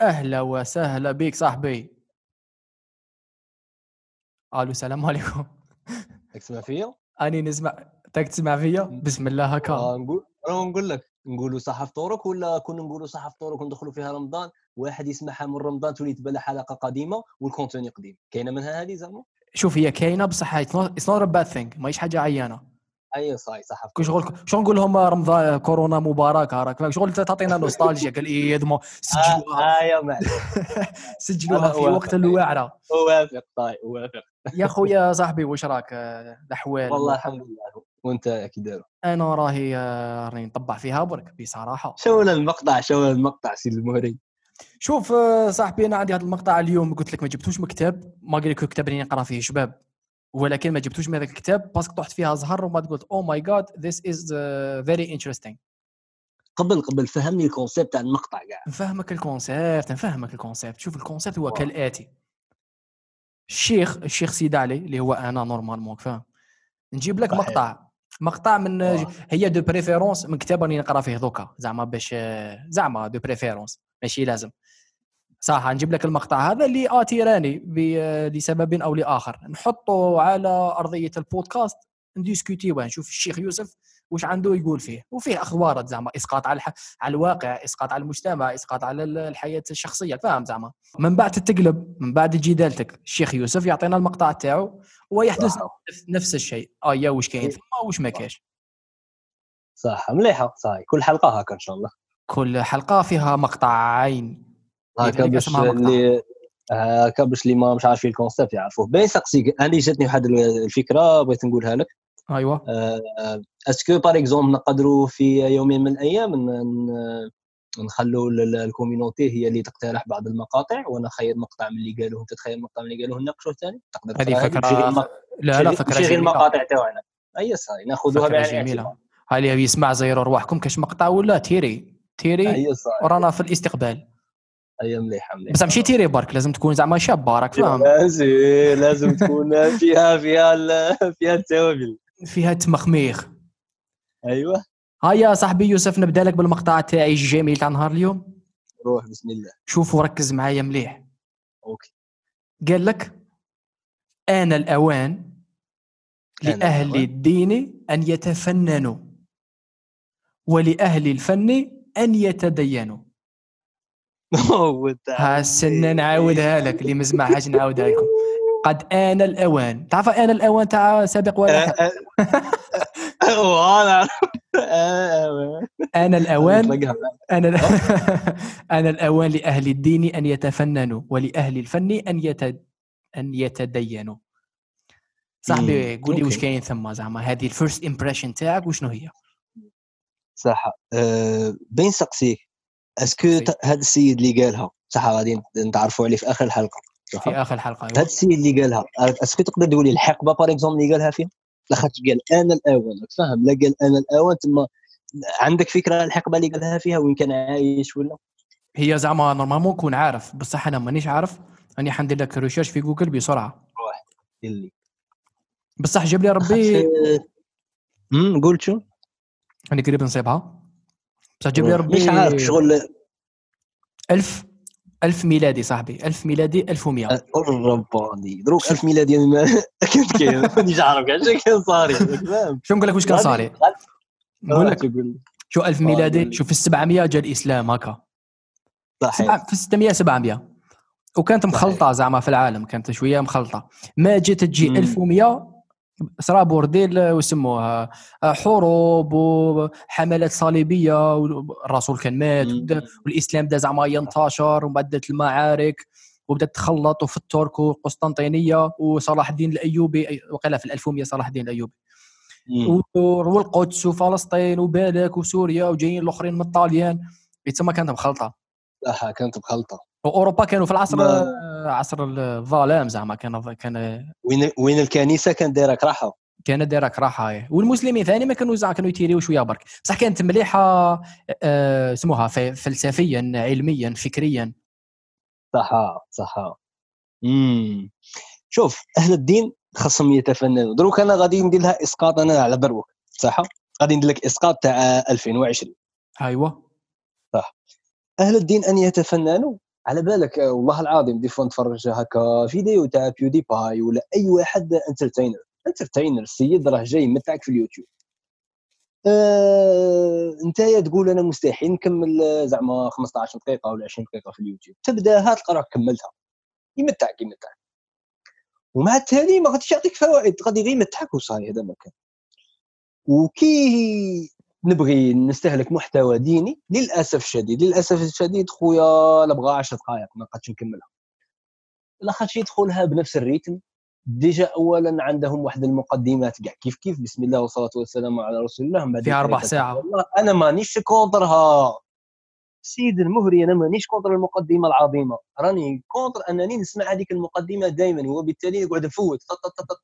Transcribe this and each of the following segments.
أهلا وسهلا بك صاحبي. ألو السلام عليكم. تسمع فيا؟ أني نسمع تاك تسمع فيا بسم الله هكا آه نقول راه نقول لك نقولوا صحة فطورك ولا كنا نقولوا صحة فطورك وندخلوا فيها رمضان؟ واحد يسمعها من رمضان تولي تبان حلقة قديمة وال contenu قديم. كاينة منها هذه زعما؟ شوف هي كاينة بصح it's not bad thing ماهيش حاجة عيانة. اي صحيح صح كل شغل شغل نقول لهم رمضان كورونا مبارك راك شغل تعطينا نوستالجيا قال إيه سجلوها. آه يا معلم سجلوها في وقت الواعره أوافق طيب أوافق. يا خويا صاحبي واش راك الاحوال والله الحمد لله وأنت كي داير أنا راهي راني نطبع فيها برك بصراحة. شو المقطع شو المقطع سي المهري؟ شوف صاحبي أنا عندي هذا المقطع اليوم قلت لك ما جبتوش مكتب ما قال لك كتاب اللي نقرا فيه شباب. ولكن ما جبتوش من هذاك الكتاب parce que طحت فيها زهر وما قلت oh my God this is very interesting قبل قبل فهمني ال concept تاع المقطع كاع نفهمك ال concept نفهمك ال concept شوف ال concept هو كالآتي. الشيخ الشيخ سيد علي اللي هو أنا normalement فاهم؟ نجيب لك مقطع. مقطع من هي de préférence من كتاب راني نقرأ فيه دوكا زعما باش زعما de préférence ماشي لازم. صح نجيب لك المقطع هذا اللي attira ني لسبب أو لآخر. نحطه على أرضية البودكاست نديسكوتيوه نشوف الشيخ يوسف واش عنده يقول فيه. وفيه اخبارات زعما إسقاط على الح... على الواقع إسقاط على المجتمع إسقاط على الحياة الشخصية فاهم زعما؟ من بعد تتقلب من بعد تجي دالتك الشيخ يوسف يعطينا المقطع تاعو ويحدث نفس الشيء. آه يا واش كاين ثم واش ما كاش صح مليحة. صحيح. كل حلقة هكا إن شاء الله. كل حلقة فيها مقطعين. هكا باش اللي هكا باش اللي ما مش عارفين الكونسيبت يعرفوه. باين سقسيك أنا جاتني واحد الفكرة بغيت نقولها لك. ايوا est-ce que par exemple نقدروا في يوم من الأيام نخلوا ال community هي اللي تقترح بعض المقاطع وأنا خير مقطع من اللي قالوه أنت تخيل مقطع من اللي قالوه نناقشوه ثاني. تقدر هذه فكره لا لا فكرة جميلة. المقاطع تاعنا. أي صحيح. نأخذوها بعين جميلة. هل يسمع زيروا رواحكم كاش مقطع ولا تيري تيري ورانا في الاستقبال. اي مليحه مليحه بس ماشي تيري برك لازم تكون زعما شاب راك فاهم؟ لازم تكون فيها فيها فيها التوابل. فيها التمخميخ أيوه. هيا صاحبي يوسف نبدأ لك بالمقطع تاعي الجميل تاع نهار اليوم. روح بسم الله. شوف وركز معايا مليح. أوكي. قال لك آن الأوان. لأهل الدين أن يتفننوا ولأهل الفن أن يتدينوا. ها السنة نعاودها لك اللي ما سمعهاش نعاودها لكم قد آن الأوان تعرف آن الأوان تاع سابق ولاحق وآن آن الأوان آن آن الأوان لأهل الدين أن يتفننوا ولأهل الفن أن يت أن يتدينوا صاحبي قول لي واش كاين ثم زعما هذه ال first impression تاعك وشنو هي؟ صح أه بين سقسيك est-ce que هذا السيد اللي قالها صح غادي نتعرفوا عليه في آخر الحلقة. في آخر الحلقة هذا السيد اللي قالها est-ce que تقدر تقول لي الحقبة par exemple اللي قالها فيها؟ لاخاطش قال آن الاوان فاهم؟ لا قال آن الاوان ثم عندك فكرة الحقبة اللي قالها فيها وين كان عايش ولا؟ هي زعما normalement نكون عارف. بصح أنا مانيش عارف. راني حندير لك recherche في جوجل بسرعة. روح اللي بصح جاب لي ربي أمم قول شو؟ راني قريب نصيبها. بصح جاب لي ربي مش عارف شغل ألف ألف ميلادي صاحبي ألف ميلادي 1100 رباني دروك 1000 ميلادي كنت كاين مانيش عارف كاع كان صاري؟ شو نقول لك واش كان صاري؟ نقول لك شو 1000 ميلادي؟ شوف في 700 جا الإسلام هكا. صحيح. في 600 700 وكانت مخلطة زعما في العالم كانت شوية مخلطة. ما جات تجي 1100 صرا بورديل ويسموها حروب وحملات صليبية والرسول كان مات والإسلام بدا زعما ينتشر وبدات المعارك وبدأت تخلط وفي الترك والقسطنطينية وصلاح الدين الأيوبي وقيل في ال 1100 صلاح الدين الأيوبي. والقدس وفلسطين وبالك وسوريا وجايين الآخرين من الطاليان. تما كانت مخلطه صح كانت مخلطه واوروبا كانوا في العصر ما... عصر الظلام زعما كان كان وين وين الكنيسة كانت دايره كراحه كانت دايره كراحه والمسلمين ثاني ما كانوا زعما كانوا يتيريو شوية برك. بصح كانت مليحة آه اسموها فلسفيا علميا فكريا. صح صح. امم شوف أهل الدين خاصهم يتفننوا. دروك أنا غادي ندير لها إسقاط أنا على بروك صح؟ غادي ندير لك إسقاط تاع 2020 ايوا صح. أهل الدين أن يتفننوا على بالك آه، والله العظيم des fois نتفرج هكا فيديو تاع PewDiePie ولا أي واحد entertainer entertainer السيد راه جاي يمتعك في اليوتيوب. آه، انت تقول أنا مستحيل نكمل آه، زعما 15 دقيقة ولا 20 دقيقة في اليوتيوب. تبداها تلقى راك كملتها. يمتعك يمتعك. ومع التالي ما غاديش يعطيك فوائد غادي غير يمتعك وصاي هذا ما كان. وكي نبغي نستهلك محتوى ديني للأسف الشديد. للأسف الشديد خويا لا بغى 10 دقائق ما قدش نكملها. لاخاطش يدخلها بنفس ال rythme. déjà اولا عندهم واحد المقدمات كاع. كيف كيف؟ بسم الله والصلاة والسلام على رسول الله. في أربع ساعات أنا مانيش contre ها سيد المهري أنا مانيش contre المقدمة العظيمة. راني contre أنني نسمع هذيك المقدمة دائما وبالتالي نقعد نفوت.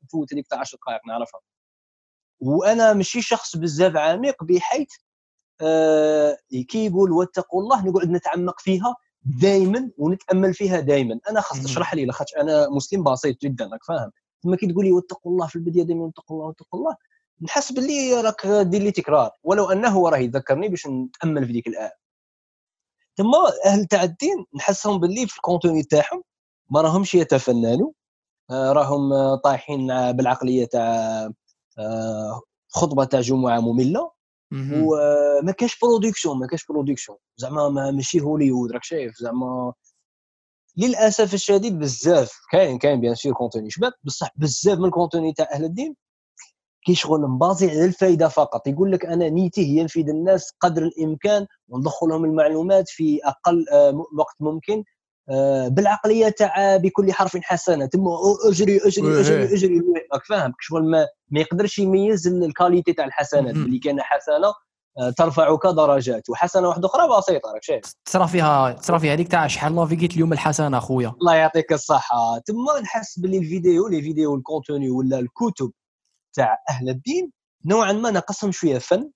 نفوت هذيك تاع 10 دقائق نعرفها. وأنا ماشي شخص بزاف عميق بحيث آه كي يقول واتقوا الله نقعد نتعمق فيها دائما ونتأمل فيها دائما أنا خاص تشرح لي لاخاطش أنا مسلم بسيط جدا راك فاهم. ثم كي تقول لي واتقوا الله في البداية دائما واتقوا الله واتقوا الله نحس باللي راك دير لي تكرار. ولو أنه راه يذكرني باش نتأمل في ديك الايه ثم أهل تاع الدين نحسهم باللي في ال contenu تاعهم ما راهمش يتفننوا آه، راهم طايحين بالعقلية تاع خطبة تاع جمعة مملة وما كاش production ما كاش production زعما ماشي هوليوود راك شايف؟ زعما للأسف الشديد بزاف كاين كاين bien sûr contenu شباب بصح بزاف من ال contenu تاع أهل الدين كيشغل مبازي على الفائده فقط. يقول لك أنا نيتي هي نفيد الناس قدر الإمكان وندخل لهم المعلومات في أقل آه، وقت ممكن. آه، بالعقلية تاع بكل حرف حسنة. تم أجري أجري أجري أجري. راك فاهم؟ شغل ما, ما يقدرش يميز ال qualité تاع الحسنات اللي كان حسنة آه، ترفعك درجات. وحسنة واحدة أخرى بسيطة راك شايف تصرا فيها تصرا فيها هذيك تاع شحال لافي قلت اليوم الحسنة اخويا الله يعطيك الصحة. ثم نحس باللي الفيديو لي فيديو ال contenu ولا الكتب تاع أهل الدين نوعا ما ناقصهم شوية فن.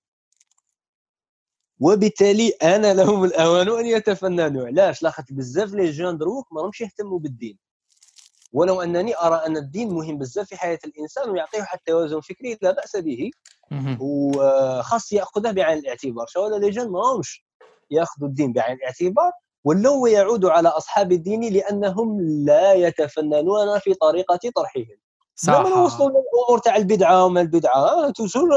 وبالتالي أنا لهم الأوان أن يتفننوا. علاش؟ لاخاطر بزاف لي جون دروك ما راهمش يهتموا بالدين. ولو أنني أرى أن الدين مهم بزاف في حياة الإنسان ويعطيه حتى توازن فكري لا بأس به. وخاص يأخذه بعين الاعتبار. شو لي جون ما يأخذوا الدين بعين الاعتبار ولو يعودوا على أصحاب الدين لأنهم لا يتفننون في طريقة طرحهم. صح. لما وصلوا للامور تاع البدعة وما البدعة. توجور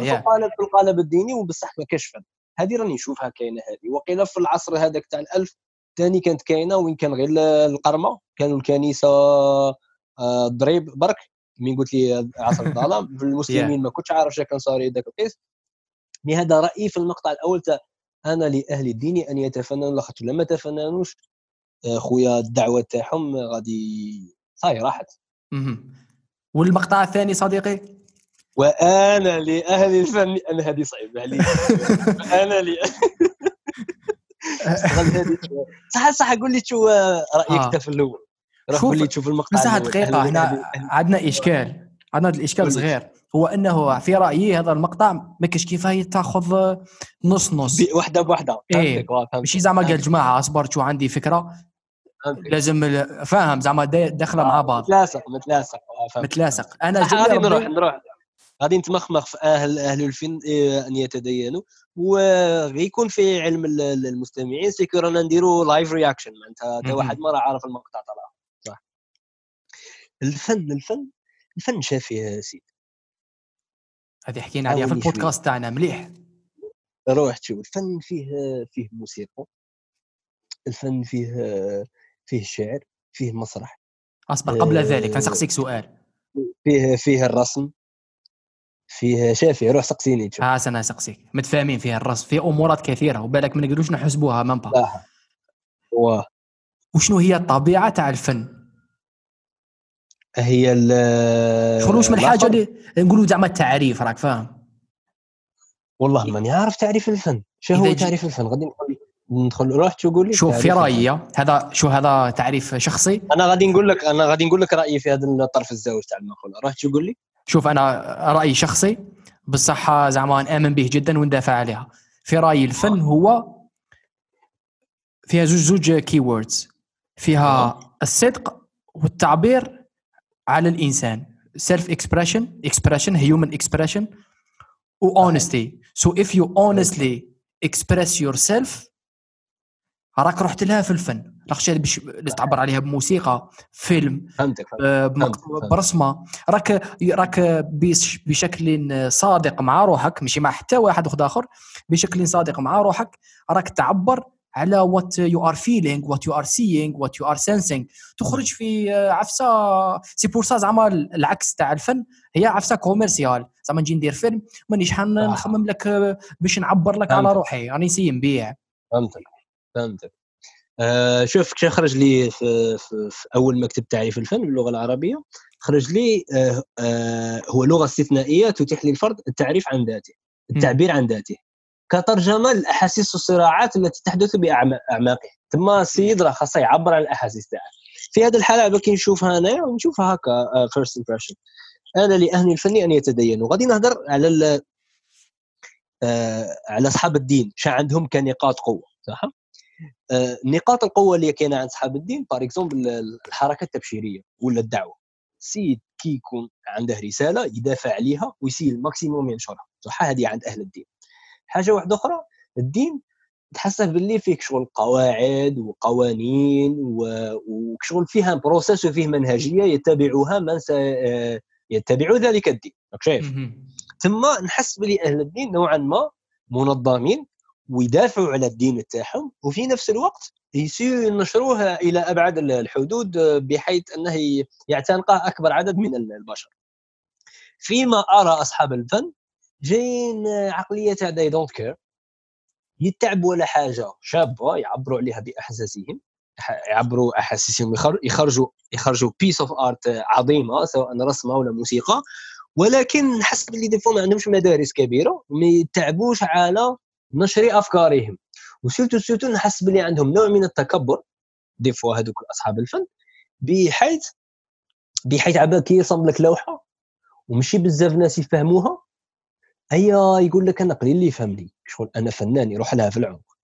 في القالب في القالب الديني وبصح ما كاش فن هذه راني نشوفها كاينة هذه وقيلا في العصر هذاك تاع الألف ثاني كانت كاينة وين كان غير القرمة كانوا الكنيسة الضريب. آه، برك من قلت لي عصر الظلام في المسلمين ما كنتش عارف شكون صار ذاك القيس. مي هذا رأيي في المقطع الأول تاع أنا لأهل الدين أن يتفننوا لاخاطر لما تفننوش آه، خويا الدعوة تاعهم غادي صاي راحت. والمقطع الثاني صديقي؟ وأنا لأهل الفن أنا هذه صعيبة علي أنا ل صح صح قول لي شو رأيك أنت في الأول؟ قول لي تشوف المقطع مساحة دقيقة إحنا عندنا إشكال. عندنا الإشكال صغير. هو أنه في رأيي هذا المقطع ما كاش كيفاه تاخذ نص نص. وحده بوحدة. إيه. ماشي زعما قال جماعة أصبر شو عندي فكرة. لازم فاهم زعما داخلة مع بعض. متلاصق متلاصق. متلاصق. أنا غادي نروح نروح. غادي نتمخمخ في أهل أهل الفن إيه، أن يتدينوا. وغيكون في علم المستمعين سيكو رانا نديروا live reaction معناتها واحد ما راه عارف المقطع طلع. صح. الفن الفن الفن شافي سيد هذه حكينا عليها في البودكاست تاعنا مليح. روح تشوف. الفن فيه فيه موسيقى. الفن فيه فيه شعر فيه مسرح. أصبر قبل ذلك نسقسيك سؤال. فيه فيه الرسم. فيه شافي روح سقسيني تشوف ها أنا سقسيك. متفاهمين فيها الرسم في أمورات كثيرة وبالك ما نقدروش نحسبوها من با واه وشنو هي الطبيعة تاع الفن؟ هي ال شنو من الحاجة اللي نقولوا زعما التعريف راك فاهم؟ والله ماني عارف تعريف الفن. شو هو تعريف الفن؟ غادي ندخل روح تقول لي شوف في رأيي هذا شو هذا تعريف شخصي؟ أنا غادي نقول لك أنا غادي نقول لك رأيي في هذا الطرف الزاوج تاع المقولة. روح تقول لي؟ شوف أنا رأيي شخصي بالصحة زعما نامن به جدا وندافع عليها. في رأيي الفن هو فيها زوج زوج keywords فيها الصدق والتعبير على الإنسان. self expression expression human expression و honesty. So if you honestly express yourself راك رحت لها في الفن. راك باش تعبر عليها بموسيقى فيلم فهمتك آه، برسمة. راك راك بشكل صادق مع روحك ماشي مع حتى واحد آخر بشكل صادق مع روحك راك تعبر على what you are feeling what you are seeing what you are sensing تخرج في آه، عفسة. c'est pour ça زعما العكس تاع الفن هي عفسة commercial زعما نجي ندير فيلم مانيش نخمم لك آه، باش نعبر لك على روحي. راني نسي نبيع فهمتك فهمتك. آه شوف كي خرج لي في, في, في أول مكتب تاعي في الفن باللغة العربية خرج لي آه آه هو لغة استثنائية تتيح للفرد التعريف عن ذاته التعبير عن ذاته كترجمة للاحاسيس والصراعات التي تحدث باعماقه ثم السيد راه خاصه يعبر عن الأحاسيس تاعه. في هذه الحالة كي نشوفها أنا ونشوفها هكا first impression أنا لاهل الفني أن يتدينوا. غادي نهضر على آه على أصحاب الدين شا عندهم كنقاط قوة صح؟ آه نقاط القوة اللي كاينة عند اصحاب الدين par exemple الحركة التبشيرية ولا الدعوة. السيد كي يكون عنده رسالة يدافع عليها ويسير ال maximum ينشرها. صح هذه عند أهل الدين. حاجة واحدة أخرى الدين تحسه باللي فيك شغل قواعد وقوانين وشغل فيها بروسيس وفيه منهجية يتبعها من سيتبع ذلك الدين. شايف ثم نحس بلي أهل الدين نوعا ما منظمين ويدافعوا على الدين تاعهم وفي نفس الوقت يسيروا ينشروه إلى أبعد الحدود بحيث أنه يعتنقه أكبر عدد من البشر. فيما أرى أصحاب الفن جايين عقلية تاع they don't care يتعبوا على حاجة شابة يعبروا عليها بأحاسيسهم يعبروا أحاسيسهم يخرجوا يخرجوا piece of art عظيمة سواء رسمه ولا موسيقى. ولكن نحس باللي دي ما عندهمش مدارس كبيرة ما يتعبوش على نشر أفكارهم. و surtout surtout نحس باللي عندهم نوع من التكبر des fois هذوك أصحاب الفن بحيث بحيث عباك كي يصمم لك لوحة ومشي بزاف ناس يفهموها هيا يقول لك أنا قليل اللي يفهمني شغل أنا فنان يروح لها في العمق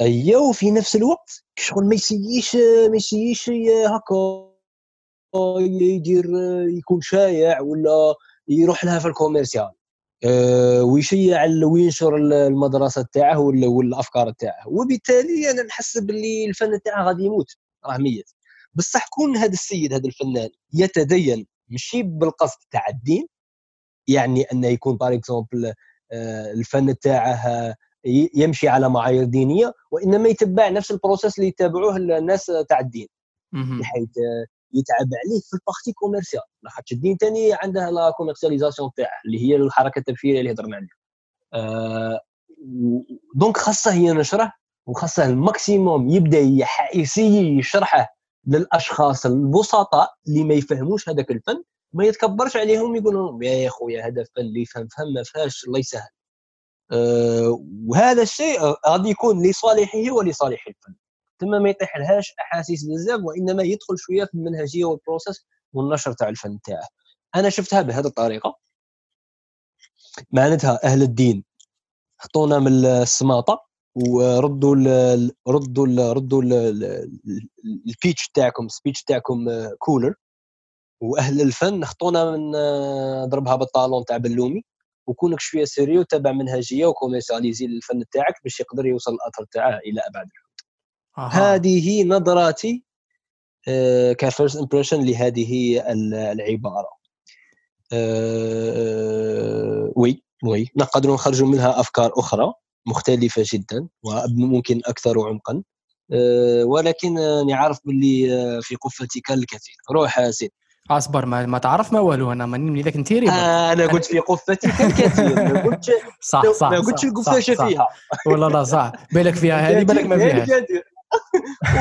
أيا وفي نفس الوقت شغل ما يسييش ما يسييش هكا يدير يكون شايع ولا يروح لها في الكوميرسيال. ويشيع وينشر المدرسة تاعه ولا والأفكار تاعه. وبالتالي أنا نحس باللي الفن تاعه غادي يموت راه ميت. بصح كون هذا السيد هذا الفنان يتدين ماشي بالقصد تاع الدين يعني انه يكون par exemple آه، الفن تاعه يمشي على معايير دينية وإنما يتبع نفس ال process اللي يتبعوه الناس تاع الدين. بحيث يتعب عليه في ال partie commerciale. لاحظت الدين ثاني عنده la commercialisation تاعه اللي هي الحركة التبشيريه اللي هضرنا عليها آه donc خاصه هي نشره وخاصه ال maximum يبدأ يسيي يشرحه للأشخاص البسطاء اللي ما يفهموش هذاك الفن ما يتكبرش عليهم يقول لهم يا خويا هذا فن اللي فهم فهم ما فيهاش الله يسهل. أه وهذا الشيء غادي يكون لصالحه ولصالح الفن. ثم ما يطيح لهاش أحاسيس بزاف وإنما يدخل شوية في المنهجيه وال process والنشر تاع الفن تاعه. أنا شفتها بهذه الطريقة. معناتها أهل الدين حطونا من السماطة وردوا ال ردوا ال ردوا البيتش تاعكم السبيتش تاعكم كولر وأهل الفن خطونا من ضربها بالطالون تاع بلومي وكونك شوية سيريو تابع منهجية وكوميرسياليزي الفن تاعك باش يقدر يوصل الأثر تاعه إلى أبعد آه. هذه نظراتي آه كفيرست امبريشن لهذه العبارة. آه وي وي. نقدر نخرج منها أفكار أخرى مختلفة جدا وممكن أكثر عمقا. أه ولكن نعرف باللي آه، في قفتك الكثير روح سيد. أصبر ما, ما تعرف ما والو أنا؟ ماني من ذاك نتيري آه أنا قلت في قفتي الكثير ما قلتش صح صح ما قلتش القفاشة فيها. والله لا صح. بالك فيها هذه بالك ما فيهاش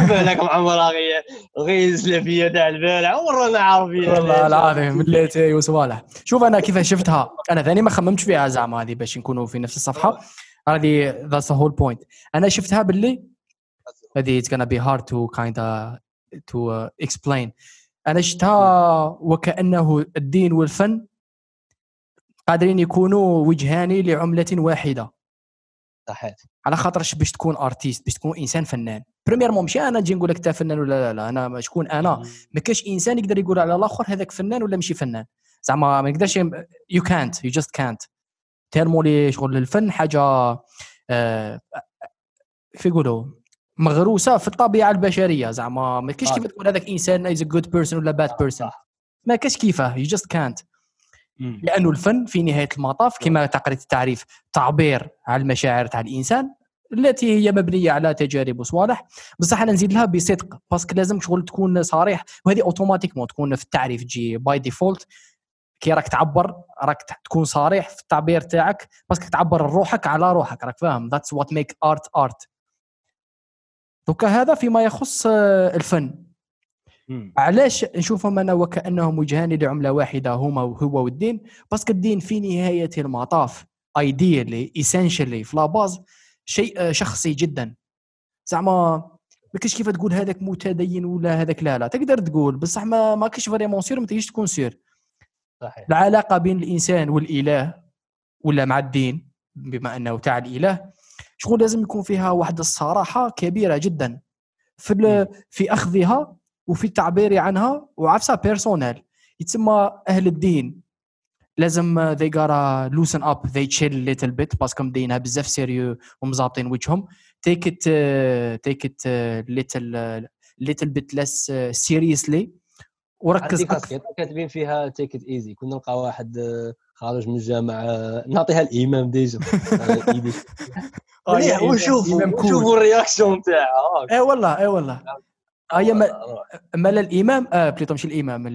وبالك معمر غير غير سلفيه تاع البارح عمرنا عارف فيها والله العظيم مليتي وصوالح شوف أنا كيفاش شفتها. أنا ثاني ما خممتش فيها زعما هذه باش نكونوا في نفس الصفحة. هذه ذاتس هول بوينت أنا شفتها باللي هذه اتس to kind of to uh, explain. أنا شفتها وكأنه الدين والفن قادرين يكونوا وجهان لعملة واحدة. صحيح. على خاطرش باش تكون artiste باش تكون إنسان فنان. premièrement ماشي أنا نجي نقول لك انت فنان ولا لا, لا أنا شكون أنا. ما كاش إنسان يقدر يقول على الآخر هذاك فنان ولا ماشي فنان. زعما ما يقدرش يو كانت يو جاست كانت تيرمو لي شغل الفن حاجة آه كيف يقولوا؟ مغروسة في الطبيعة البشرية. زعما ما كاينش كيف تقول هذاك إنسان is good person ولا bad person ما كاينش كيفاه يو جاست كانت لأنه الفن في نهاية المطاف كما تقريت التعريف تعبير على المشاعر تاع الإنسان التي هي مبنية على تجارب وصوالح بصح أنا نزيد لها بصدق parce que لازم شغل تكون صريح وهذه automatiquement تكون في التعريف تجي by default كي راك تعبر راك تكون صريح في التعبير تاعك parce que تعبر روحك على روحك راك فاهم؟ that's what make art art دوكا هذا فيما يخص آه، الفن. علاش نشوفهم أنا وكأنهم وجهان لعملة واحدة هما هو والدين؟ parce que الدين في نهاية المطاف ideally essentially في la base شيء آه، شخصي جدا. زعما ما كاينش كيف تقول هذاك متدين ولا هذاك لا لا تقدر تقول بصح ما ما كاينش vraiment sûr ما تقدرش تكون sûr صحيح. العلاقة بين الإنسان والإله ولا مع الدين بما أنه تاع الإله شغل لازم يكون فيها واحد الصراحة كبيرة جدا. في في أخذها وفي التعبير عنها وعفسها personal يتسمى أهل الدين. لازم they gotta loosen up. They chill a little bit parce que مدينها بزاف sérieux ومزابطين وجههم. Take it uh, take it uh, little uh, little bit less uh, seriously. وركز أكثر. كاتبين فيها take it easy كنا نلقى واحد خارج من الجامعة نعطيها الامام déjà. مليح ونشوفوا نشوفوا ال réaction تاعها اي والله اي والله. هي مال الإمام آه plutôt مش الإمام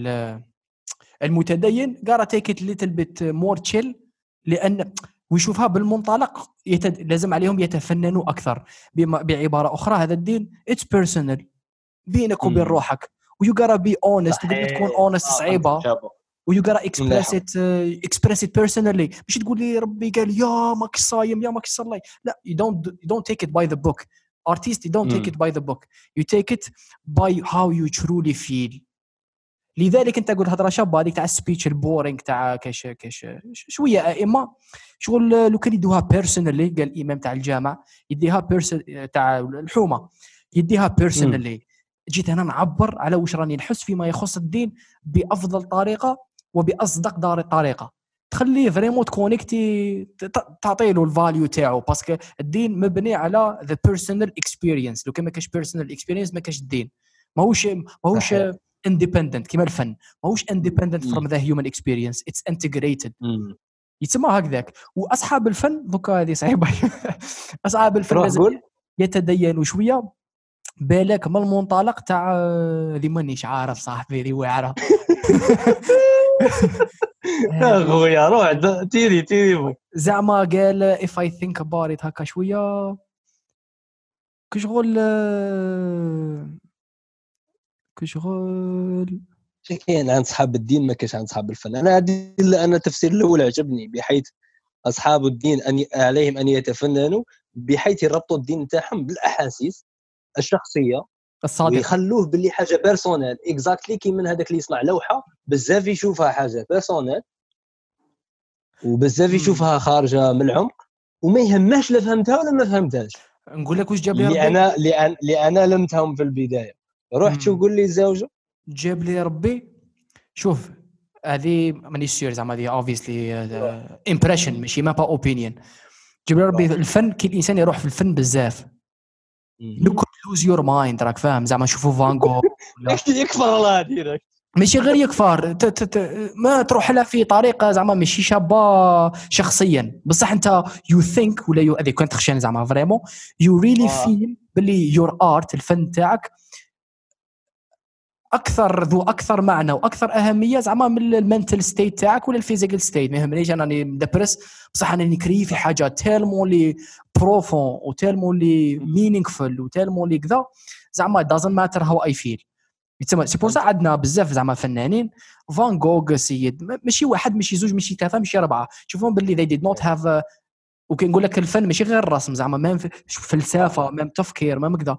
المتدين قال take it little bit more chill لأن ويشوفها بالمنطلق يتد... لازم عليهم يتفننوا أكثر بما... بعبارة أخرى هذا الدين it's personal بينك وبين روحك. و you gotta be honest تكون honest آه، صعيبة. و you gotta express it express it personally مش تقول لي ربي قال يا ماك صايم يا ماك صلي لا you don't you don't take it by the book artist you don't take it by the book. You take it by how you truly feel. لذلك انت قلت هضره شابه هذيك تاع ال speech ال boring تاع كاش كاش شوية أئمة. شغل لو كان يدوها personally قال الإمام تاع الجامع يديها person تاع الحومة يديها personally جيت هنا نعبر على واش راني نحس فيما يخص الدين بأفضل طريقة وبأصدق دار طريقة. تخليه vraiment ت connecter تعطي له ال value تاعو parce que الدين مبني على the personal experience لو كان ما كاش personal experience ما كاش الدين. ماهوش ماهوش independent كيما الفن. ماهوش independent from the human experience it's integrated يتسمى هكذاك. وأصحاب الفن دوكا هذه صعيبة. أصحاب الفن لازم يتدينوا شوية. بالك من المنطلق تاع ذي مانيش عارف صاحبي ذي واعرة. خويا روح تيري تيري زعما قال if I think about هكا شوية كشغل كشغل. كاين عند صحاب الدين ما كاش عند صحاب الفن. أنا أنا التفسير الأول عجبني بحيث أصحاب الدين أن عليهم أن يتفننوا بحيث يربطوا الدين تاعهم بالأحاسيس الشخصية الصادق ويخلوه باللي حاجة personnel exactly كي من هذاك اللي يصنع لوحة بزاف يشوفها حاجة personnel وبزاف يشوفها خارجة من العمق وما يهمهاش لا فهمتها ولا ما فهمتهاش. نقول لك واش جاب لي ربي؟ أنا لأن أنا لمتهم في البداية. روح تشوف قول لي الزوجه جاب لي ربي. شوف هذه ماني sûr زعما هذه obviously impression ماشي ما با opinion جاب لي ربي الفن كي الإنسان يروح في الفن بزاف. you could lose your mind راك فاهم؟ زعما نشوفوا فان جو يكفر الله direct ماشي غير يكفر ما تروح لها في طريقة زعما ماشي شابة شخصيا. بصح أنت you think ولا you هذيك كنت خشان زعما vraiment. you really feel باللي your art الفن تاعك أكثر ذو أكثر معنى وأكثر أهمية زعما من ال mental state تاعك ولا ال physical state ما يهمنيش أنا راني م depress بصح أنا ن créer في حاجة tellement elle est profond و tellement elle est meaningful و tellement لي كذا. زعما doesn't matter how I feel يتسمى c'est pour عندنا بزاف زعما فنانين. فان جوغ suicide ماشي واحد ماشي زوج ماشي ثلاثة ماشي أربعة. شوفهم باللي they did not have وكنقول لك الفن ماشي غير الرسم زعما même فلسفة même تفكير même كذا.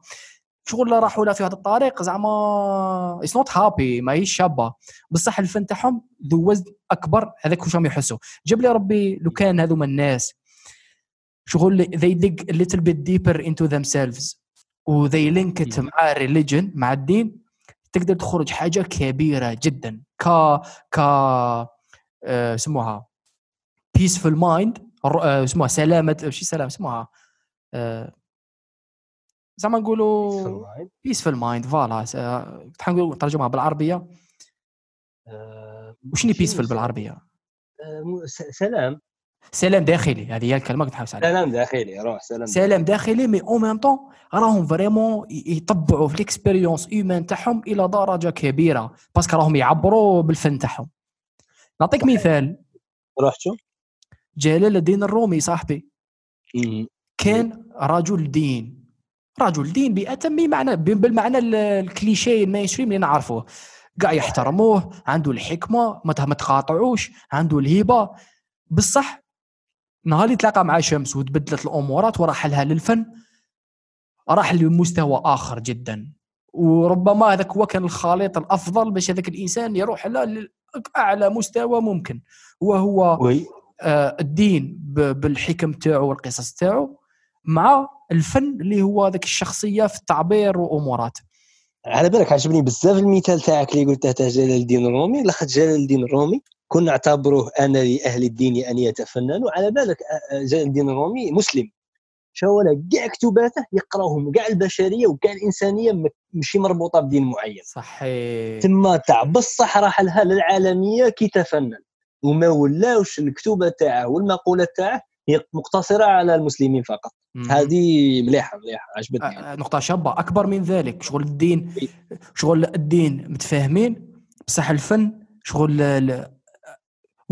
شغل راحوا لها في هذا الطريق زعما it's not happy ماهيش شابة. بصح الفن تاعهم ذو وزن أكبر هذاك واش راهم يحسوا. جاب لي ربي لو كان هذوما الناس. شغل they dig a little bit deeper into themselves. و they link it مع religion مع الدين. تقدر تخرج حاجة كبيرة جدا. ك ك آه، peaceful mind آه، سموها سلامة شي سلام سموها آه، زعما نقولوا peaceful mind voilà نقولوا نترجمها بالعربية. آه، وشني peaceful بالعربية؟ آه، سلام. سلام داخلي. هذه هي الكلمة كنت حاوس عليها. سلام داخلي روح سلام سلام داخلي مي أو ميم طون راهم vraiment يطبعوا في ال expérience humaine تاعهم إلى درجة كبيرة parce que راهم يعبروا بالفن تاعهم. نعطيك مثال. روح شو جلال الدين الرومي صاحبي. كان رجل دين. رجل دين بأتم معنى بالمعنى الكليشيه الماينستريم اللي نعرفوه. كاع يحترموه عنده الحكمة ما تقاطعوش عنده الهبة. بصح نهار اللي تلاقى مع شمس وتبدلت الأمورات وراح لها للفن. راح لمستوى آخر جدا. وربما هذاك هو كان الخليط الأفضل باش هذاك الإنسان يروح لاعلى مستوى ممكن. وهو وي. آه الدين بالحكم تاعو والقصص تاعو مع الفن اللي هو ذاك الشخصية في التعبير وأمورات. على بالك عجبني بزاف المثال تاعك اللي قلته تاع جلال الدين الرومي. لاخاطر جلال الدين الرومي كنا نعتبروه أنا لأهل الدين أن يتفننوا. على بالك جلال الدين الرومي مسلم. شاولا كاع كتباته يقراوهم كاع البشرية وكاع الإنسانية ماشي مربوطة بدين معين. صحيح. تما تاع بصح راح لها للعالميه كي تفنن. وما ولاوش الكتوبه تاعه والمقولات تاعه هي مقتصرة على المسلمين فقط. هذه مليحة مليحة عجبتني. يعني. نقطة شابة. أكبر من ذلك شغل الدين شغل الدين متفاهمين بصح الفن شغل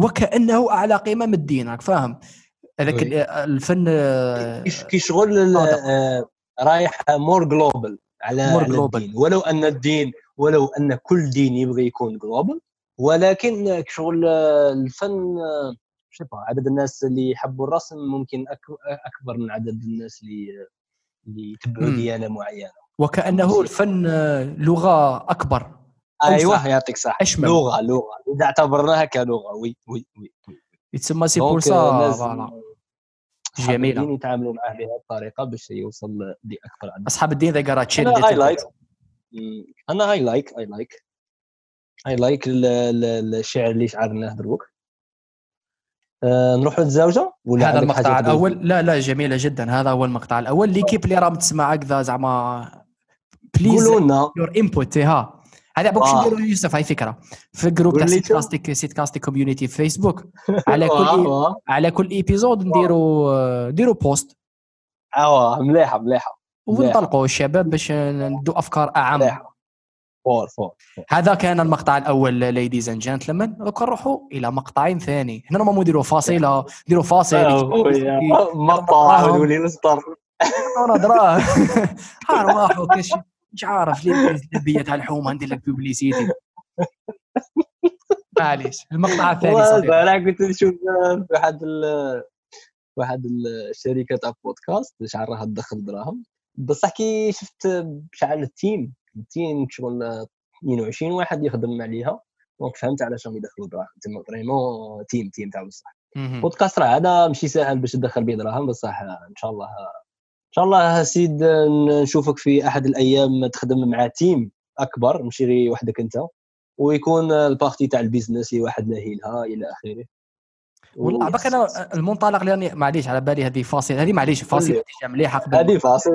وكأنه أعلى قيمة من الدين راك فاهم هذاك الفن كي شغل آه، رايح more global على, more على الدين. ولو أن الدين ولو أن كل دين يبغي يكون global ولكن شغل الفن مش عدد الناس اللي يحبوا الرسم ممكن أكبر من عدد الناس اللي اللي يتبعوا ديانة معينة. وكأنه الفن لغة أكبر. أيوه يعطيك صح أشمل. لغة لغة. إذا اعتبرناها كلغة. oui oui oui, oui. يتسمى c'est pour ça جميلة. يتعاملوا معاه بهذه الطريقة باش يوصل لاكبر عدد. أصحاب الدين they gotta chill أنا I like. أنا I like I like. I like الشعر اللي شعرناه دروك آه نروح للزوجة ولا هذا المقطع الأول؟ لا لا جميلة جدا. هذا هو المقطع الأول. l'équipe اللي راه تسمع هكذا زعما. please your input ها. هذا أبوك شو نديروا يوسف هاي فكرة. في ال group تاع سيت كاستيك سيت كاستيك community في فيسبوك على كل على كل episode نديروا نديروا post آه مليحة مليحة ونطلقوا الشباب باش ندوا أفكار اعم فور فور هذا كان المقطع الأول ladies and gentlemen دوكا نروحوا إلى مقطع ثاني. هنا ما نديروا فاصلة نديروا فاصل. مقطع ولي نصدر أنا دراه راحوا كاش مش عارف ليه لبيه تاع الحومة ندير لك publicité معليش المقطع الثاني صديقي. أنا كنت نشوف في واحد واحد الشركة تاع بودكاست شحال راها تدخل دراهم. بصح كي شفت شحال ال team. ال team شغل 22 واحد يخدم عليها. donc فهمت علاش راهم يدخلوا دراهم. تما vraiment team team تاع بصح بودكاست راه هذا ماشي ساهل باش تدخل به دراهم بصح إن شاء الله إن شاء الله سيد نشوفك في أحد الأيام تخدم مع team أكبر ماشي غير وحدك أنت ويكون ال partie تاع ال business اللي واحد لاهيلها إلى آخره. والله باك أنا المنطلق اللي راني معليش على بالي هذه فاصل هذه معليش فاصل مليحة قبل هذه فاصل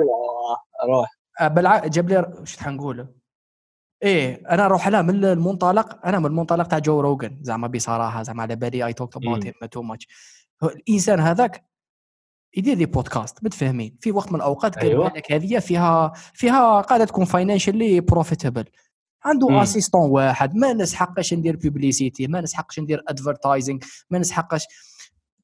روح. أه، بالع جاب لي واش نقول إيه أنا نروح لها من المنطلق أنا من المنطلق تاع Joe Rogan زعما بصراحة زعما على بالي I talk about him too much الإنسان هذاك يدير des podcasts متفاهمين؟ في وقت من الأوقات قال أيوة. لك هذه فيها فيها قاعدة تكون financially profitable عنده assistant واحد ما نسحقش ندير publicité ما نسحقش ندير advertising ما نسحقش.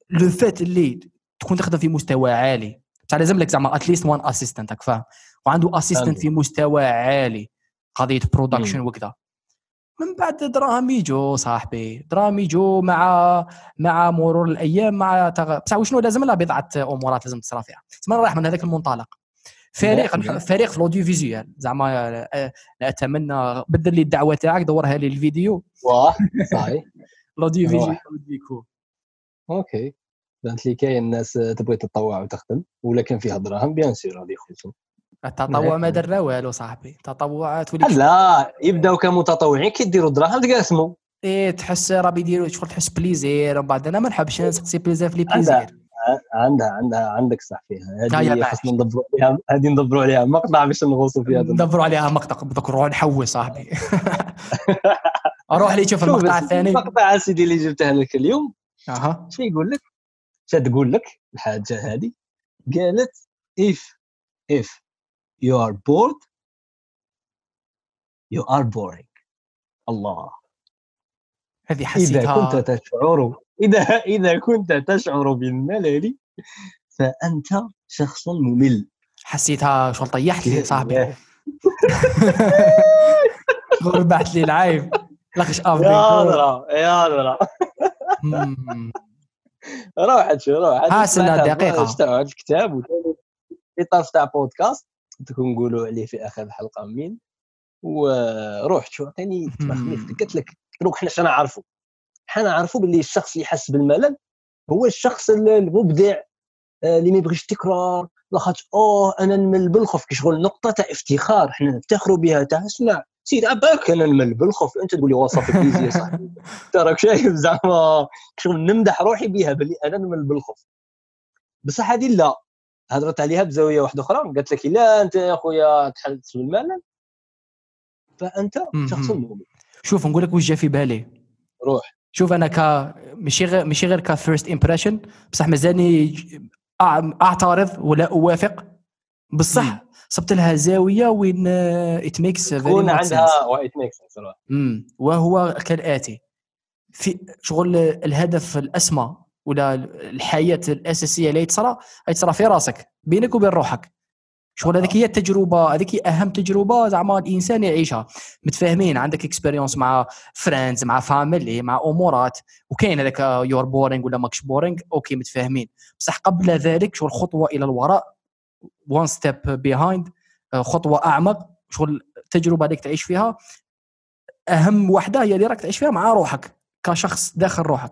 لو فات اللي تكون تخدم في مستوى عالي. بصح لازم لك زعما at least one assistant فاهم؟ وعنده assistant في مستوى عالي. قضية production وكذا. من بعد دراهم يجوا صاحبي دراهم يجوا مع مع مرور الأيام مع تغ... بصح وشنو لازم لها بضعة أمورات لازم تصرا فيها. تسمى رايح من هذاك المنطلق. فريق فريق في ال audiovisuel زعما آه، اتمنى بدل لي الدعوة تاعك دورها لي الفيديو. واه صحيح. ال audiovisuel OK. بانت لي كاين الناس تبغي تتطوع وتخدم ولا كان فيها دراهم bien sûr هذه يخلصوا التطوع ما درنا والو صاحبي. تطوع تولي لا يبداو كمتطوعين كي يديروا الدراهم تقاسموا إيه تحس راه بيديروا شغل تحس plaisir ومن بعد أنا ما نحبش نسقسي plaisir في les plaisirs. عندها عندها عندك صح فيها هذه. خصنا ندبروا عليها هذه ندبروا عليها مقطع باش نغوصوا فيها. ندبروا عليها مقطع بدك نروح نحوي صاحبي. أروح لي شوف المقطع الثاني. المقطع سيدي اللي جبته لك اليوم. أها. شو يقول لك؟ شو تقول لك؟ الحاجة هذه؟ قالت if if. You are bored? You are boring. الله. هذه حسيتها كنت تشعر إذا إذا كنت تشعر بالملل فأنت شخص ممل. حسيتها شغل طيحت لي يا صاحبي. بعت لي العايب لخش يا أفضل. هضره يا هضره روح شو روح. ها سنة دقيقة. اشتروا الكتاب طرف تاع بودكاست. تكون نقولوا عليه في آخر الحلقة مين؟ وروح شو تبخني قلت لك روح إحنا شنو نعرفوا إحنا نعرفوا باللي الشخص اللي يحس بالملل هو الشخص المبدع آه، اللي ما يبغيش تكرار لاخاطش أوه أنا نمل بالخوف. كي شغل نقطة تاع افتخار إحنا نفتخروا بها تاع اسمع سيد عباك أنا نمل بالخوف. أنت تقول لي easy يا صاحبي. تراك شايف زعما. شغل نمدح روحي بها باللي أنا نمل بالخوف. بصح هذه لا. هضرت عليها بزاوية واحدة أخرى قالت لك لا أنت يا خويا تحس بالملل فأنت شخص. مؤمن شوف نقول لك واش جا في بالي. روح. شوف أنا ك ماشي غير ماشي غير ك first impression بصح مازالني أعترض ولا أوافق. بصح صبت لها زاوية وين it makes تكون عندها و it makes امم وهو كالآتي. في شغل الهدف الأسمى ولا الحياة الأساسية اللي تصرى هي تصرى في راسك بينك وبين روحك. شغل هذيك هي التجربة هذيك هي أهم تجربة زعما الإنسان يعيشها. متفاهمين؟ عندك expérience مع friends مع family مع أمورات. وكاين هذاك you're boring ولا ماكش boring OK متفاهمين. بصح قبل ذلك شغل خطوة إلى الوراء one step behind خطوة أعمق. شغل التجربة اللي تعيش فيها أهم وحدة هي اللي راك تعيش فيها مع روحك كشخص داخل روحك.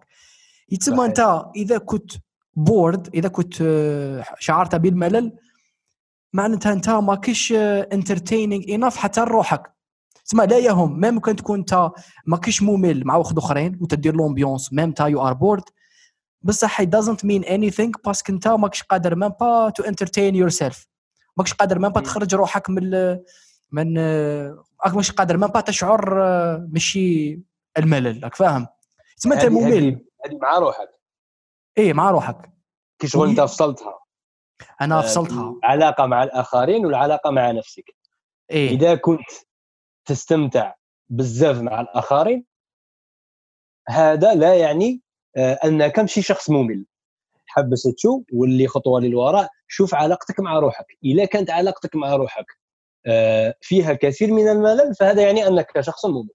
يتسمى. انت اذا كنت bored اذا كنت آه، شعرت بالملل معناتها انت ما كش entertaining enough حتى لروحك تسمى لا يهم même quand تكون انت ما كش ممل مع واحد آخرين وتدير l'ambiance même تا you are bored بصح it doesn't mean anything parce que انت ماكش قادر même pas to entertain yourself ماكش قادر même pas. تخرج روحك من من آه، ماكش قادر même pas تشعر آه، ماشي الملل راك فاهم؟ تسمى انت ممل. هذه- مع روحك. إيه مع روحك. كي شغل انت فصلتها أنا آه، فصلتها العلاقة مع الآخرين والعلاقة مع نفسك. إيه. إذا كنت تستمتع بزاف مع الآخرين هذا لا يعني آه، انك ماشي شخص ممل. حبس تشوف واللي خطوة للوراء شوف علاقتك مع روحك. اذا كانت علاقتك مع روحك آه، فيها كثير من الملل فهذا يعني أنك شخص ممل.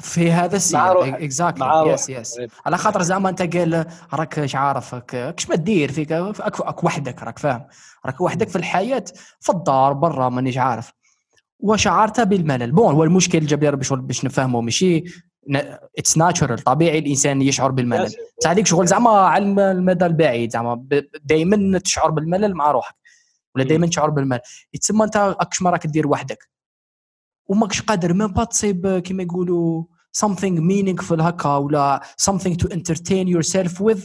في هذا مع السياق روحك. مع exactly yes روحك. yes على خاطر زعما انت قال راك اش عارف كش ما دير فيك؟ راك راك وحدك راك فاهم. راك وحدك في الحياة في الدار برا مانيش عارف. وشعرت بالملل. bon هو المشكل جاب باش باش نفهمه ماشي؟ it's natural طبيعي الإنسان يشعر بالملل. بصح هذيك شغل زعما على الم- المدى البعيد زعما دائما تشعر بالملل مع روحك. ولا. دائما تشعر بالملل. يتسمى انت راكش ما راك دير وحدك. وماكش قادر même pas تصيب كيما يقولوا something meaningful هكا ولا something to entertain yourself with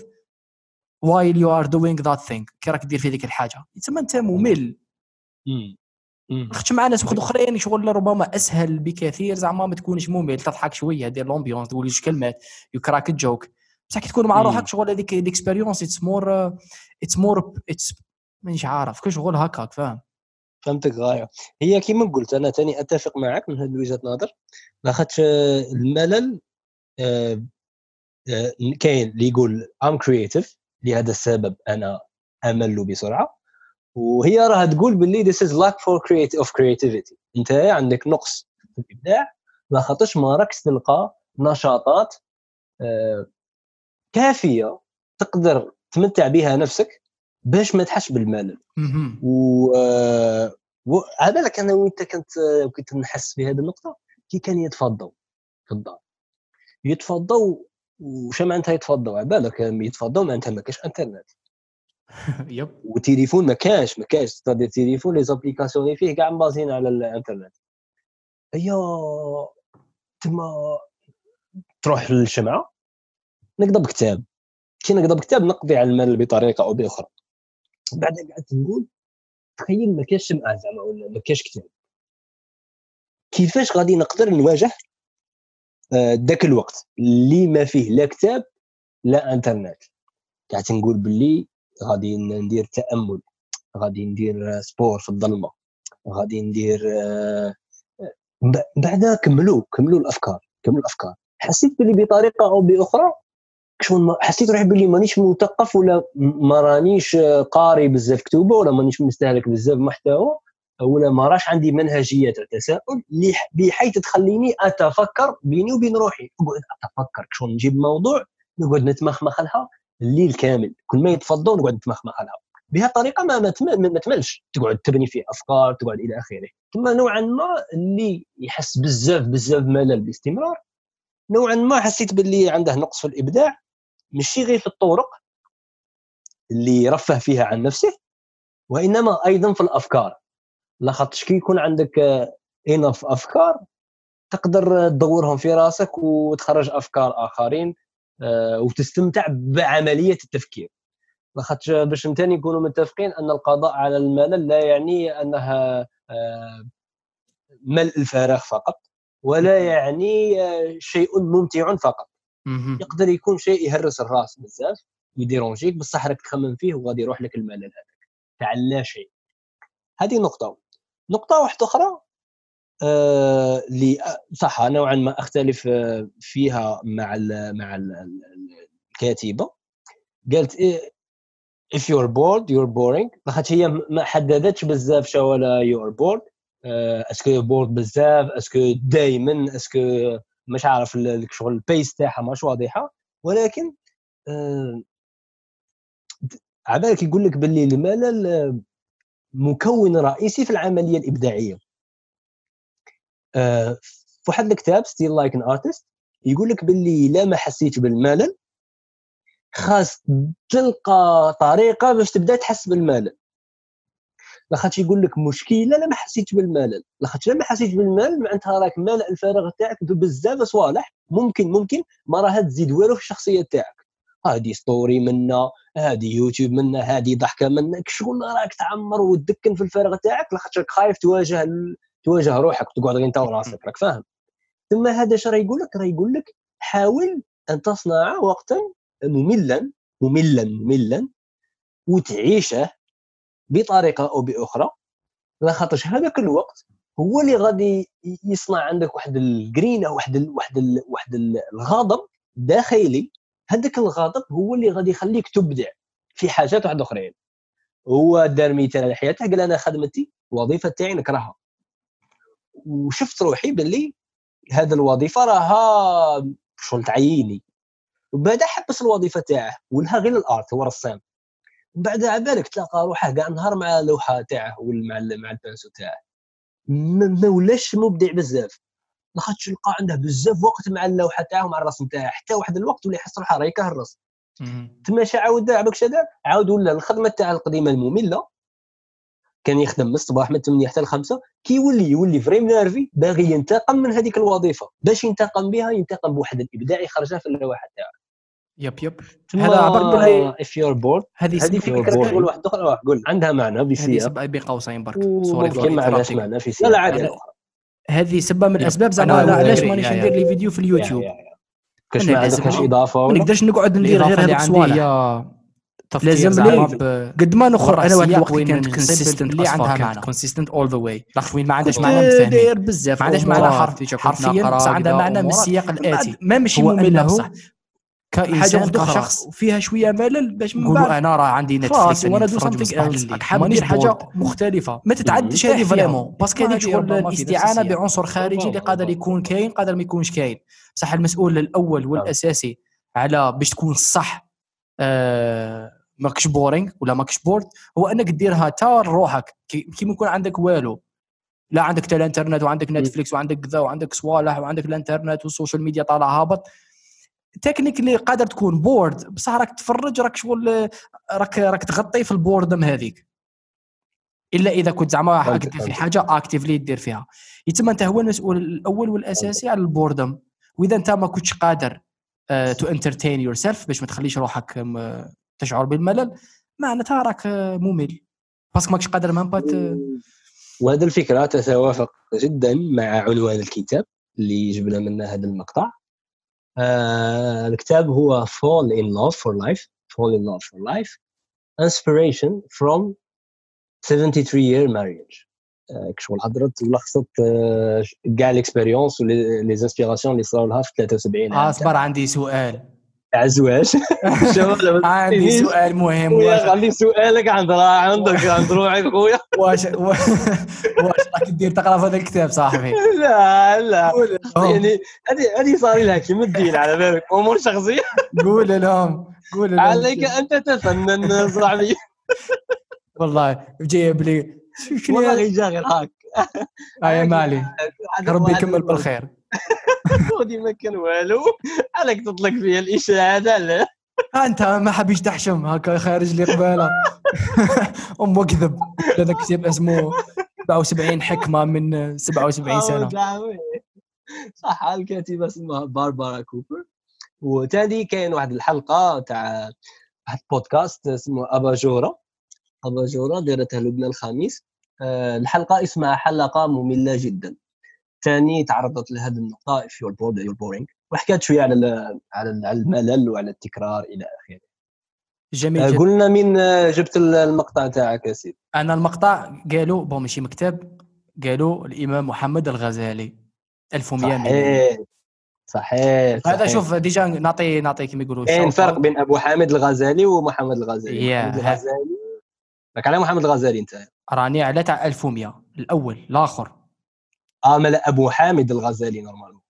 while you are doing that thing. كي راك دير في ذيك الحاجة. يتسمى انت ممل. مم. مم. خدت مع ناس اخرين شغل ربما أسهل بكثير زعما ما تكونش ممل. تضحك شوية دير l'ambiance تقول كلمات يكراك الجوك بصح كي تكون مع. روحك شغل هذيك ال expérience it's more it's more it's مانيش عارف. كل شغل هكاك فاهم؟ فهمتك غاية. هي كما قلت أنا تاني أتفق معك من هذه وجهة نظر. لاخاطش آه، الملل آه، آه، كاين اللي يقول I'm creative لهذا السبب أنا أمل بسرعة. وهي راه تقول باللي this is lack for create of creativity. أنت عندك نقص في الإبداع لاخاطش ما راكش تلقى نشاطات كافية تقدر تمتع بها نفسك. باش ما تحش بالملل. و على بالك أنا وانت كنت كنت نحس في هذه النقطة؟ كي كان يتفضوا في الدار. يتفضوا وش معناتها يتفضوا على بالك يتفضوا معناتها ما كاش إنترنت. yep. والتليفون ما كاش ما كاش. التليفون les applications اللي فيه كاع مبازين على الانترنت هي تما تروح للشمعة نقضب كتاب. كي نقدر كتاب نقضي على المال بطريقة أو بأخرى. بعد قعدت نقول تخيل ما كاش سمعه زعما ولا ما كاش كتاب. كيفاش غادي نقدر نواجه ذاك الوقت اللي ما فيه لا كتاب لا إنترنت؟ قعدت نقول باللي غادي ندير تأمل غادي ندير sport في الظلمة غادي ندير آه، بعدا كملوا كملوا الأفكار كملوا الأفكار. حسيت باللي بطريقة أو بأخرى شلون حسيت روحي باللي مانيش مثقف ولا ما رانيش قاري بزاف كتوبه ولا مانيش مستهلك بزاف محتوى ولا ما راش عندي منهجية تاع التساؤل بحيث تخليني أتفكر بيني وبين روحي. نقعد أتفكر شلون نجيب موضوع نقعد نتمخمخ لها الليل كامل. كل ما يتفضل نقعد نتمخمخ لها. بهذه الطريقة ما ما تملش. تقعد تبني فيه أفكار تقعد إلى آخره. ثم نوعا ما اللي يحس بزاف بزاف ملل باستمرار نوعا ما حسيت باللي عنده نقص في الإبداع. ماشي غير في الطرق اللي يرفه فيها عن نفسه وإنما أيضا في الأفكار. لاخاطش كي يكون عندك انف أفكار تقدر تدورهم في راسك وتخرج أفكار آخرين آه، وتستمتع بعملية التفكير. لاخاطش باش ثاني نكونوا متفقين أن القضاء على الملل لا يعني أنها آه، ملء الفراغ فقط ولا يعني آه، شيء ممتع فقط. يقدر يكون شيء يهرس الراس بزاف يديرونجيك بصح راك تخمم فيه وغادي يروح لك الملل هذاك تاع لا شيء. هذه نقطة. نقطة واحدة أخرى آه اللي صح نوعا ما أختلف فيها مع ال مع ال الكاتبة. قالت إيه if you're bored you're boring. لاخاطش هي ما حددتش بزاف شو ولا you're bored. est-ce que bored بزاف؟ est-ce que دائما est-ce que مش عارف الشغل ال base تاعها مش واضحة ولكن آه عبالك يقول لك باللي الملل مكون رئيسي في العملية الإبداعية. آه في واحد الكتاب Steal Like an Artist يقول لك باللي لا ما حسيت بالملل خاص تلقى طريقة باش تبدأ تحس بالملل. لاخاطش يقول لك مشكلة لا ما حسيتش بالملل لاخاطش لا ما حسيتش بالملل معناتها راك مالئ الفراغ تاعك بزاف صوالح. ممكن ممكن ما راها تزيد والو في الشخصية تاعك. هذه story منا هذه يوتيوب منا هذه ضحكة منك شغل راك تعمر وتدكن في الفراغ تاعك لاخاطش راك خايف تواجه ال... تواجه روحك وتقعد غير انت وراسك راك فاهم. ثم هذا اش راه يقول لك؟ راه يقول لك حاول أن تصنع وقتا مملا مملا مملا وتعيشه بطريقة أو بأخرى لاخاطرش هذاك الوقت هو اللي غادي يصنع عندك واحد الجرين أو واحد ال واحد ال واحد الغضب داخلي. هذاك الغضب هو اللي غادي يخليك تبدع في حاجات واحد أخرين. هو دار مثال على حياته قال أنا خدمتي الوظيفه تاعي نكرهها. وشفت روحي باللي هذه الوظيفة راها شغل تعييني. وبدا حبس الوظيفة تاعه ولها غير الآرت هو رسام. بعد على بالك تلقى روحه كاع نهار مع اللوحه تاعه ولا مع مع البانسو تاعه. ما ولاش مبدع بزاف. لاخاطش تلقى عنده بزاف وقت مع اللوحة تاعه ومع الرسم تاعه. حتى واحد الوقت ولا يحس روحه راه يكره الرسم. تما عاود عباك شدا عاود ولا الخدمة تاع القديمة المملة. كان يخدم من الصباح من 8 حتى ل 5 كي يولي يولي vraiment énervé باغي ينتقم من هذيك الوظيفة. باش ينتقم بها ينتقم بواحد الإبداع يخرجها في اللوحة تاعه. yep yep. هذا عبر if you're bored هذه فكرة تقول واحد أخرى قول عندها معنى بسياق هذه بقوسين برك. sorry ما عندهاش معنى في سياق لا لا عادي. هذه سبب من الاسباب زعما علاش مانيش ندير les vidéos في اليوتيوب؟ كاش ما عندكش إضافة؟ ما نقدرش نقعد ندير غير هذوك الصوالح لازم لي قد ما نخر أنا واحد الوقت كانت consistent اللي عندها معنى. consistent all the way وين ما عندهاش معنى داير بزاف ما عندهاش معنى حرفيا حرفيا بس عندها معنى من السياق الآتي. ما ماشي ممل بصح كإنسان كشخص. وفيها شوية ملل باش من بعد. أنا راه عندي نتفليكس وأنا do something حاب ندير حاجة مختلفة. ما تتعدش هذه vraiment parce que هذيك شغل الاستعانه بعنصر خارجي اللي قادر يكون كاين قادر ما يكونش كاين. بصح المسؤول الأول والأساسي على باش تكون صح آه ماكش boring ولا ماكش bored هو أنك ديرها تا روحك. كيما يكون عندك والو. لا عندك تا الإنترنت وعندك نتفليكس وعندك كذا وعندك صوالح وعندك الإنترنت وال social media طالع هابط. technically قادر تكون bored بصح راك تفرج راك شغل راك راك تغطي في ال boredom هذيك. إلا إذا كنت زعما دير في حاجة actively دير فيها. يتم أنت هو المسؤول الأول والأساسي على ال boredom وإذا أنت ما كنتش قادر to entertain yourself باش ما تخليش روحك تشعر بالملل معناتها راك آه، ممل. parce que ماكش قادر même pas ت- وهذه الفكرة تتوافق جدا مع عنوان الكتاب اللي جبنا منه هذا المقطع. آه الكتاب هو Fall in Love for Life. Fall in Love for Life. Inspiration from 73 Year Marriage. آه كشغل هضرت ولخصت آه كاع ال expérience و les inspirations اللي صاروا لها في 73 آه عام. اصبر عندي سؤال. لما عندي تنسينيش. سؤال مهم خويا واش خلي سؤالك عند عندك عند روحك خويا واش واش راك دير تقرأ في هذا الكتاب صاحبي؟ لا لا. يعني هذه هذه صار لها كيما الدين على بالك امور شخصيه قول لهم قول لهم. عليك أن تتفنن صاحبي. والله جايب لي. شنو والله جا غير هاك يا مالي. ربي يكمل بالخير. ودي ما كان والو. عليك تطلق فيها الاشاعات لا. آه أنت ما حبيش تحشم هكا خارج لي قبالة. أم كذب أنا كتاب اسمه 77 حكمة من 77 سنة. صح الكاتبة اسمها باربارا كوبر. وتالي كاين واحد الحلقة تاع واحد بودكاست اسمه اباجوره اباجوره دارتها لبنى الخميس. آه، الحلقة اسمها حلقة مملة جدا. ثاني تعرضت لهذه النقطه if you're bored you're boring. وحكات شوية على ال- على ال- على الملل وعلى التكرار إلى آخره. جميل آه، جدا قلنا مين آه، جبت ال- المقطع تاعك يا سيدي. أنا المقطع قالوا بون ماشي مكتب قالوا الإمام محمد الغزالي 1100 ميلادي صحيح صحيح هذا. شوف déjà نعطي نعطي كيما يقولوا كاين فرق. بين أبو حامد الغزالي ومحمد الغزالي. يا، محمد. الغزالي. راك على محمد الغزالي أنت. راني على تاع 1100 الأول الآخر. آه ما لا أبو حامد الغزالي normalement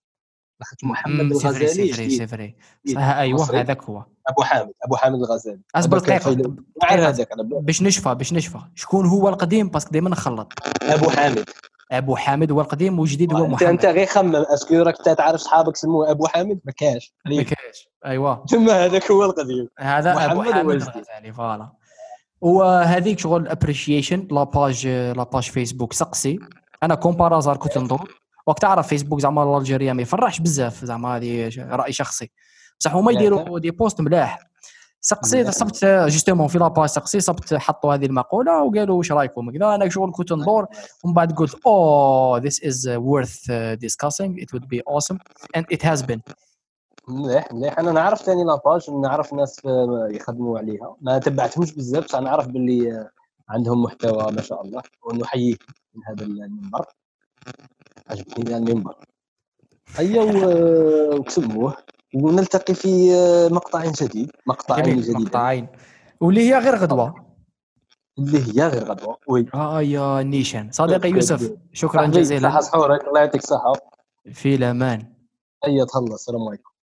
لاخاطش محمد الغزالي c'est vrai. c'est vrai. صح، مصري. هذاك هو. أبو حامد أبو حامد الغزالي. أصبر دقيقة عارف هذاك. باش نشفى باش نشفى. شكون هو القديم؟ parce que دائما نخلط. أبو حامد. أبو حامد هو القديم والجديد هو انت أنت محمد غير خمم. est-ce que راك تعرف صحابك سموه أبو حامد؟ ما كاش. ما كاينش أيوه. ثم هذاك هو القديم. هذا أبو محمد حامد. الغزالي voilà. وهذيك شغل appreciation la page la page فيسبوك سقسي. أنا comme par hasard كنت ندور وقت تعرف فيسبوك زعما الجيريا ما يفرحش بزاف زعما هذه رأي شخصي. بصح هما يديروا des posts ملاح. سقسي. صبت justement في la page سقسي صبت حطوا هذه المقولة وقالوا واش رأيكم؟ كذا أنا شغل كنت ندور ومن بعد قلت this is worth uh, discussing. It would be awesome. And it has been. مليح مليح أنا نعرف ثاني لاباج نعرف ناس آه، يخدموا عليها. ما تبعتهمش بزاف بصح نعرف باللي آه، عندهم محتوى ما شاء الله ونحييك من هذا المنبر. عجبني هذا المنبر. هيا و- وكسموه ونلتقي في آه، مقطع جديد. مقطعين جديد. مقطعين. واللي هي غير غدوة. اللي هي غير غدوة. وي. آه يا نيشان. صديقي يوسف شكرا جزيلا. صحورك الله يعطيك الصحة في الأمان. هيا تخلص السلام عليكم.